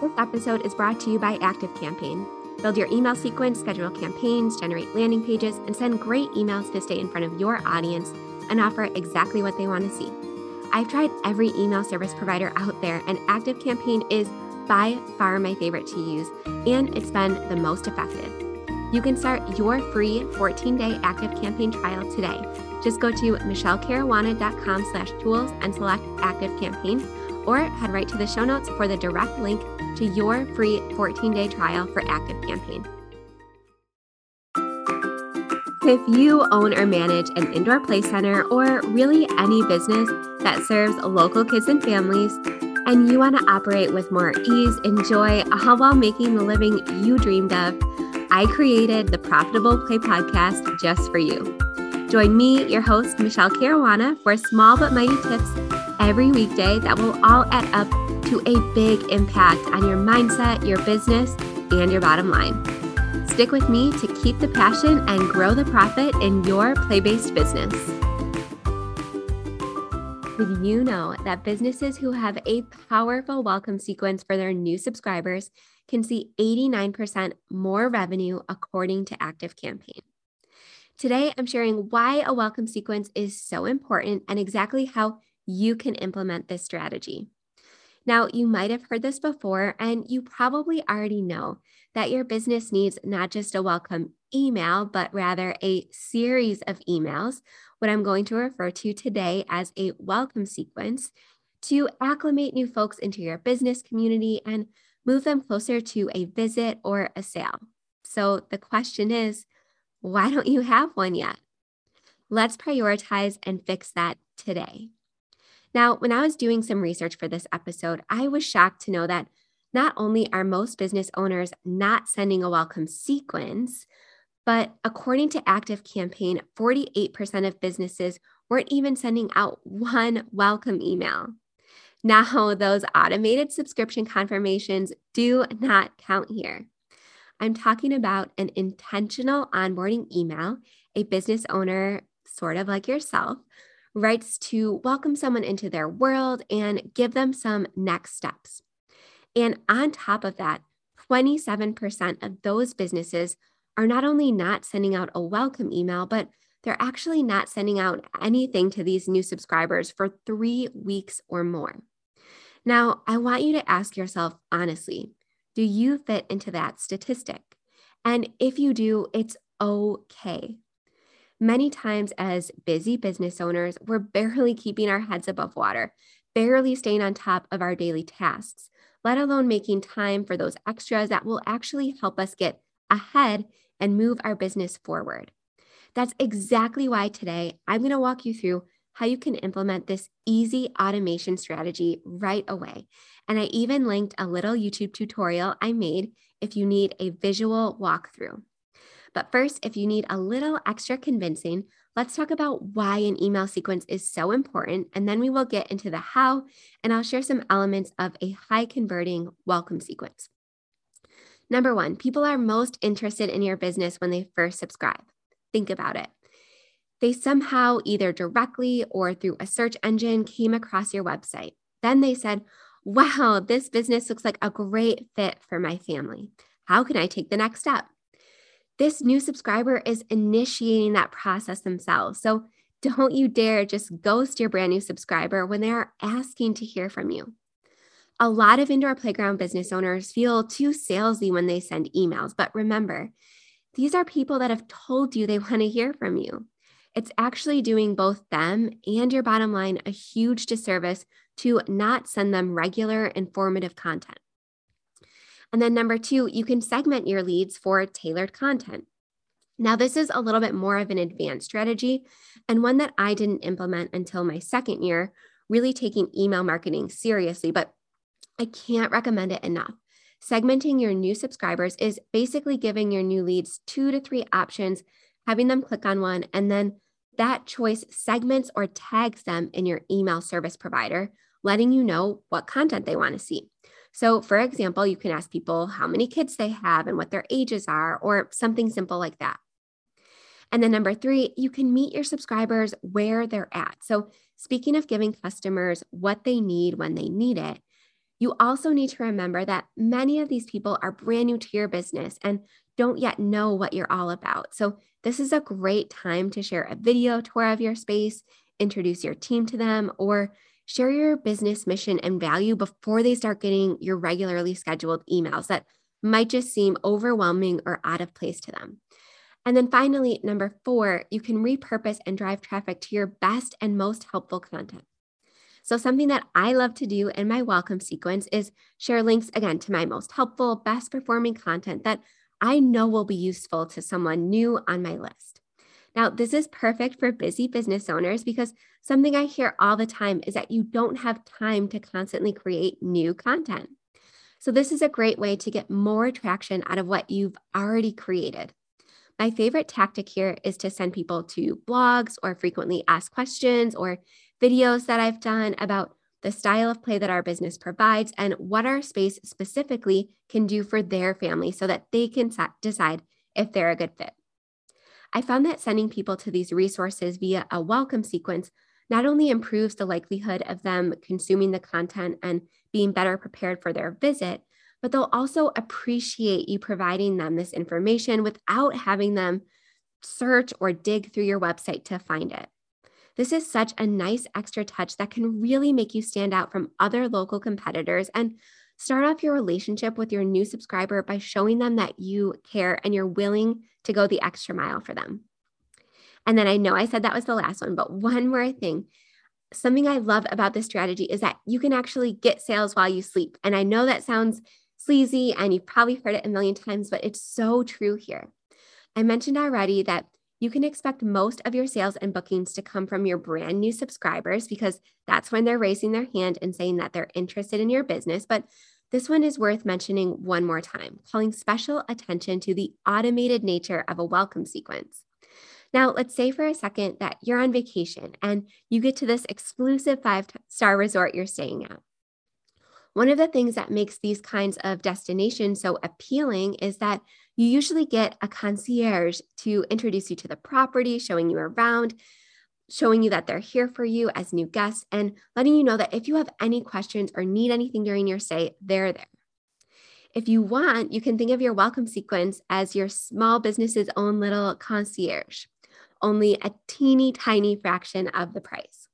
This episode is brought to you by ActiveCampaign. Build your email sequence, schedule campaigns, generate landing pages, and send great emails to stay in front of your audience and offer exactly what they want to see. I've tried every email service provider out there, and ActiveCampaign is by far my favorite to use, and it's been the most effective. You can start your free 14-day ActiveCampaign trial today. Just go to michelecaruana.com slash tools and select ActiveCampaign, or head right to the show notes for the direct link to your free 14-day trial for Active Campaign. If you own or manage an indoor play center or really any business that serves local kids and families, and you want to operate with more ease and joy all while making the living you dreamed of, I created the Profitable Play podcast just for you. Join me, your host, Michele Caruana, for small but mighty tips every weekday that will all add up to a big impact on your mindset, your business, and your bottom line. Stick with me to keep the passion and grow the profit in your play based business. Did you know that businesses who have a powerful welcome sequence for their new subscribers can see 89% more revenue according to ActiveCampaign? Today, I'm sharing why a welcome sequence is so important and exactly how you can implement this strategy. Now, you might have heard this before, and you probably already know that your business needs not just a welcome email, but rather a series of emails, what I'm going to refer to today as a welcome sequence, to acclimate new folks into your business community and move them closer to a visit or a sale. So the question is, why don't you have one yet? Let's prioritize and fix that today. Now, when I was doing some research for this episode, I was shocked to know that not only are most business owners not sending a welcome sequence, but according to Active Campaign, 48% of businesses weren't even sending out one welcome email. Now, those automated subscription confirmations do not count here. I'm talking about an intentional onboarding email a business owner, sort of like yourself, writes to welcome someone into their world and give them some next steps. And on top of that, 27% of those businesses are not only not sending out a welcome email, but they're actually not sending out anything to these new subscribers for three weeks or more. Now, I want you to ask yourself honestly do you fit into that statistic? And if you do, it's okay. Many times, as busy business owners, we're barely keeping our heads above water, barely staying on top of our daily tasks, let alone making time for those extras that will actually help us get ahead and move our business forward. That's exactly why today I'm going to walk you through how you can implement this easy automation strategy right away. And I even linked a little YouTube tutorial I made if you need a visual walkthrough. But first, if you need a little extra convincing, let's talk about why an email sequence is so important. And then we will get into the how, and I'll share some elements of a high converting welcome sequence. Number one, people are most interested in your business when they first subscribe. Think about it. They somehow, either directly or through a search engine, came across your website. Then they said, Wow, this business looks like a great fit for my family. How can I take the next step? This new subscriber is initiating that process themselves. So don't you dare just ghost your brand new subscriber when they are asking to hear from you. A lot of indoor playground business owners feel too salesy when they send emails, but remember, these are people that have told you they want to hear from you. It's actually doing both them and your bottom line a huge disservice to not send them regular informative content. And then number two, you can segment your leads for tailored content. Now, this is a little bit more of an advanced strategy and one that I didn't implement until my second year, really taking email marketing seriously, but I can't recommend it enough. Segmenting your new subscribers is basically giving your new leads two to three options, having them click on one, and then that choice segments or tags them in your email service provider, letting you know what content they want to see. So, for example, you can ask people how many kids they have and what their ages are, or something simple like that. And then number three, you can meet your subscribers where they're at. So, speaking of giving customers what they need when they need it, You also need to remember that many of these people are brand new to your business and don't yet know what you're all about. So, this is a great time to share a video tour of your space, introduce your team to them, or share your business mission and value before they start getting your regularly scheduled emails that might just seem overwhelming or out of place to them. And then finally, number four, you can repurpose and drive traffic to your best and most helpful content. So, something that I love to do in my welcome sequence is share links again to my most helpful, best performing content that I know will be useful to someone new on my list. Now, this is perfect for busy business owners because something I hear all the time is that you don't have time to constantly create new content. So, this is a great way to get more traction out of what you've already created. My favorite tactic here is to send people to blogs or frequently asked questions or videos that I've done about the style of play that our business provides and what our space specifically can do for their family so that they can decide if they're a good fit. I found that sending people to these resources via a welcome sequence not only improves the likelihood of them consuming the content and being better prepared for their visit, but they'll also appreciate you providing them this information without having them search or dig through your website to find it. This is such a nice extra touch that can really make you stand out from other local competitors and start off your relationship with your new subscriber by showing them that you care and you're willing to go the extra mile for them. And then I know I said that was the last one, but one more thing. Something I love about this strategy is that you can actually get sales while you sleep. And I know that sounds sleazy and you've probably heard it a million times, but it's so true here. I mentioned already that you can expect most of your sales and bookings to come from your brand new subscribers because that's when they're raising their hand and saying that they're interested in your business. But this one is worth mentioning one more time, calling special attention to the automated nature of a welcome sequence. Now, let's say for a second that you're on vacation and you get to this exclusive five star resort you're staying at. One of the things that makes these kinds of destinations so appealing is that you usually get a concierge to introduce you to the property, showing you around, showing you that they're here for you as new guests, and letting you know that if you have any questions or need anything during your stay, they're there. If you want, you can think of your welcome sequence as your small business's own little concierge, only a teeny tiny fraction of the price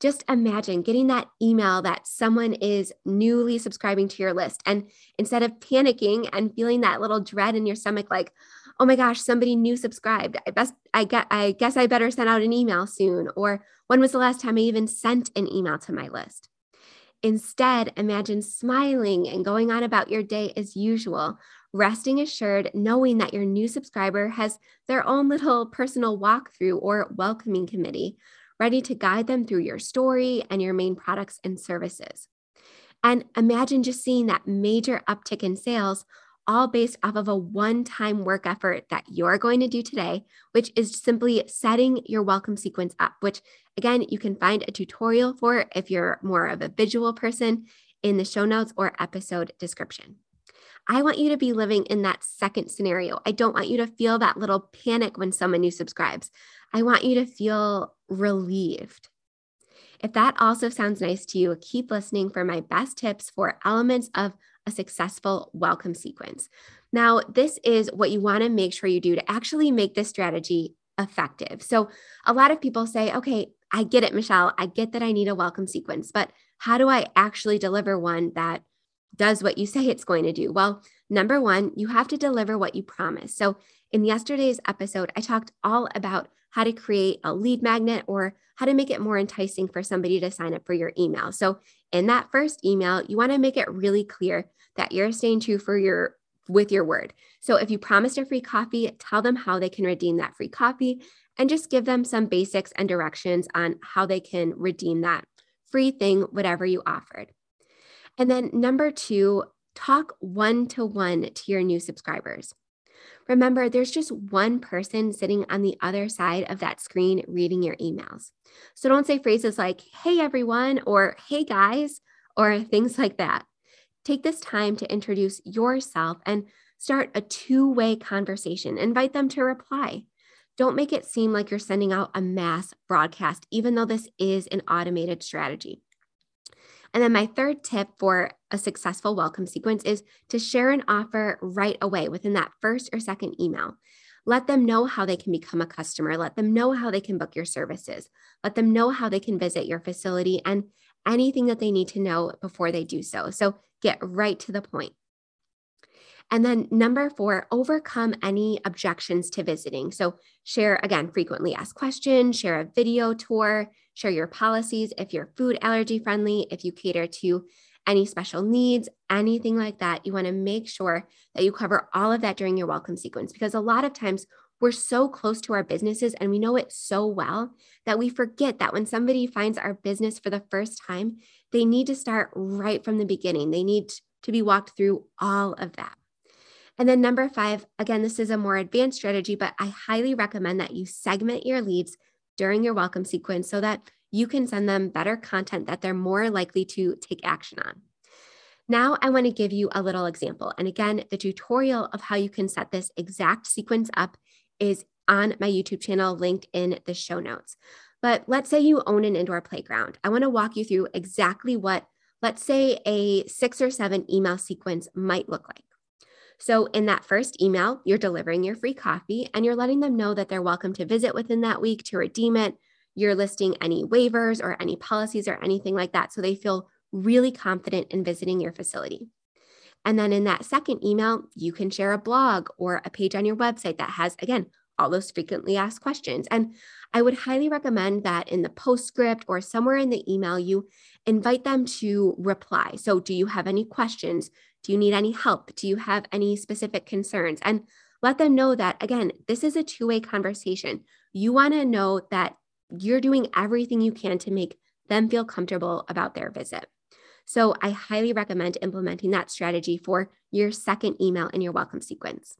just imagine getting that email that someone is newly subscribing to your list. And instead of panicking and feeling that little dread in your stomach, like, oh my gosh, somebody new subscribed. I best I get I guess I better send out an email soon. Or when was the last time I even sent an email to my list? Instead, imagine smiling and going on about your day as usual, resting assured, knowing that your new subscriber has their own little personal walkthrough or welcoming committee ready to guide them through your story and your main products and services. And imagine just seeing that major uptick in sales, all based off of a one time work effort that you're going to do today, which is simply setting your welcome sequence up, which again, you can find a tutorial for if you're more of a visual person in the show notes or episode description. I want you to be living in that second scenario. I don't want you to feel that little panic when someone new subscribes. I want you to feel relieved. If that also sounds nice to you, keep listening for my best tips for elements of a successful welcome sequence. Now, this is what you want to make sure you do to actually make this strategy effective. So, a lot of people say, okay, I get it, Michele. I get that I need a welcome sequence, but how do I actually deliver one that does what you say it's going to do? Well, number one, you have to deliver what you promise. So, in yesterday's episode, I talked all about how to create a lead magnet or how to make it more enticing for somebody to sign up for your email. So, in that first email, you want to make it really clear that you're staying true for your with your word. So, if you promised a free coffee, tell them how they can redeem that free coffee and just give them some basics and directions on how they can redeem that free thing, whatever you offered. And then number 2, talk one to one to your new subscribers. Remember, there's just one person sitting on the other side of that screen reading your emails. So don't say phrases like, hey, everyone, or hey, guys, or things like that. Take this time to introduce yourself and start a two way conversation. Invite them to reply. Don't make it seem like you're sending out a mass broadcast, even though this is an automated strategy. And then my third tip for a successful welcome sequence is to share an offer right away within that first or second email. Let them know how they can become a customer. Let them know how they can book your services. Let them know how they can visit your facility and anything that they need to know before they do so. So get right to the point. And then number four, overcome any objections to visiting. So share again, frequently asked questions, share a video tour, share your policies if you're food allergy friendly, if you cater to any special needs, anything like that. You want to make sure that you cover all of that during your welcome sequence because a lot of times we're so close to our businesses and we know it so well that we forget that when somebody finds our business for the first time, they need to start right from the beginning. They need to be walked through all of that. And then number five, again, this is a more advanced strategy, but I highly recommend that you segment your leads during your welcome sequence so that you can send them better content that they're more likely to take action on. Now, I want to give you a little example. And again, the tutorial of how you can set this exact sequence up is on my YouTube channel linked in the show notes. But let's say you own an indoor playground. I want to walk you through exactly what, let's say, a six or seven email sequence might look like. So, in that first email, you're delivering your free coffee and you're letting them know that they're welcome to visit within that week to redeem it. You're listing any waivers or any policies or anything like that. So they feel really confident in visiting your facility. And then in that second email, you can share a blog or a page on your website that has, again, all those frequently asked questions. And I would highly recommend that in the postscript or somewhere in the email, you invite them to reply. So, do you have any questions? Do you need any help? Do you have any specific concerns? And let them know that, again, this is a two way conversation. You want to know that you're doing everything you can to make them feel comfortable about their visit. So I highly recommend implementing that strategy for your second email in your welcome sequence.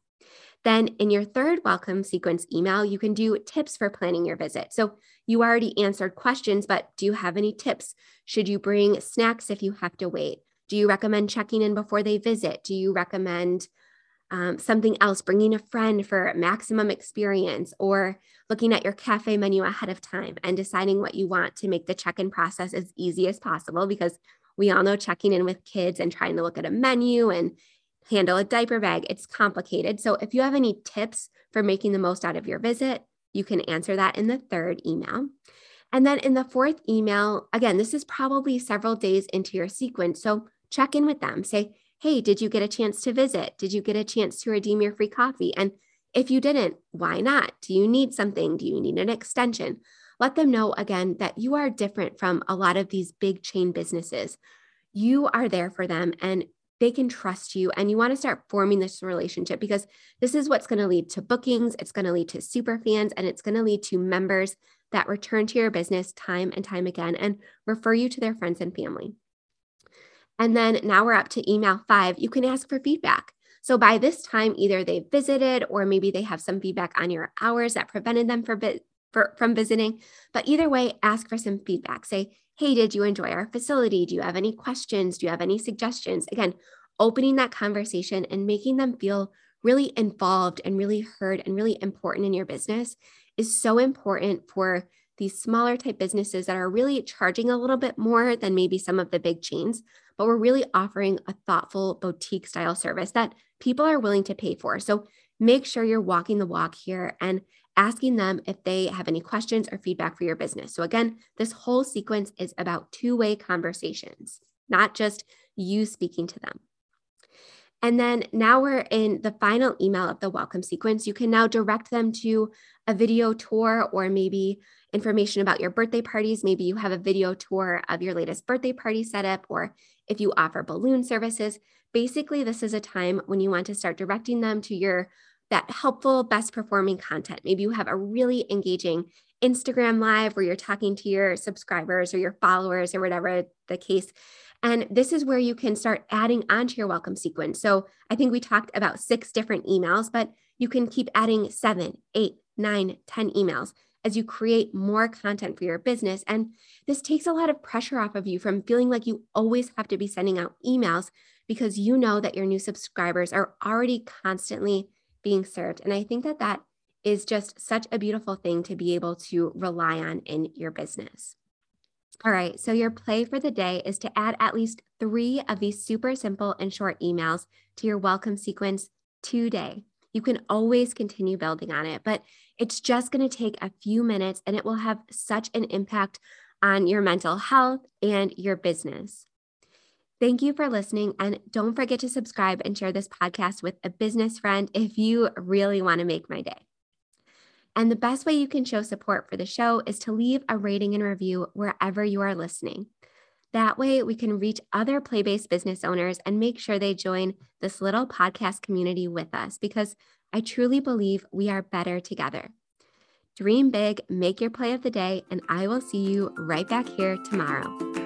Then in your third welcome sequence email, you can do tips for planning your visit. So you already answered questions, but do you have any tips? Should you bring snacks if you have to wait? Do you recommend checking in before they visit? Do you recommend um, something else, bringing a friend for maximum experience, or looking at your cafe menu ahead of time and deciding what you want to make the check in process as easy as possible? Because we all know checking in with kids and trying to look at a menu and handle a diaper bag, it's complicated. So if you have any tips for making the most out of your visit, you can answer that in the third email. And then in the fourth email, again, this is probably several days into your sequence. So check in with them. Say, hey, did you get a chance to visit? Did you get a chance to redeem your free coffee? And if you didn't, why not? Do you need something? Do you need an extension? Let them know again that you are different from a lot of these big chain businesses. You are there for them and they can trust you and you want to start forming this relationship because this is what's going to lead to bookings, it's going to lead to super fans, and it's going to lead to members that return to your business time and time again and refer you to their friends and family. And then now we're up to email five. You can ask for feedback. So by this time, either they've visited or maybe they have some feedback on your hours that prevented them for, from visiting. But either way, ask for some feedback. Say, hey, did you enjoy our facility? Do you have any questions? Do you have any suggestions? Again, opening that conversation and making them feel really involved and really heard and really important in your business is so important for these smaller type businesses that are really charging a little bit more than maybe some of the big chains, but we're really offering a thoughtful boutique style service that people are willing to pay for. So make sure you're walking the walk here and asking them if they have any questions or feedback for your business. So, again, this whole sequence is about two way conversations, not just you speaking to them. And then now we're in the final email of the welcome sequence. You can now direct them to a video tour or maybe information about your birthday parties. Maybe you have a video tour of your latest birthday party setup, or if you offer balloon services. Basically, this is a time when you want to start directing them to your that helpful, best performing content. Maybe you have a really engaging Instagram live where you're talking to your subscribers or your followers or whatever the case. And this is where you can start adding onto your welcome sequence. So I think we talked about six different emails, but you can keep adding seven, eight, nine, ten emails as you create more content for your business. And this takes a lot of pressure off of you from feeling like you always have to be sending out emails because you know that your new subscribers are already constantly being served. And I think that that is just such a beautiful thing to be able to rely on in your business. All right, so your play for the day is to add at least three of these super simple and short emails to your welcome sequence today. You can always continue building on it, but it's just going to take a few minutes and it will have such an impact on your mental health and your business. Thank you for listening. And don't forget to subscribe and share this podcast with a business friend if you really want to make my day. And the best way you can show support for the show is to leave a rating and review wherever you are listening. That way, we can reach other play based business owners and make sure they join this little podcast community with us because I truly believe we are better together. Dream big, make your play of the day, and I will see you right back here tomorrow.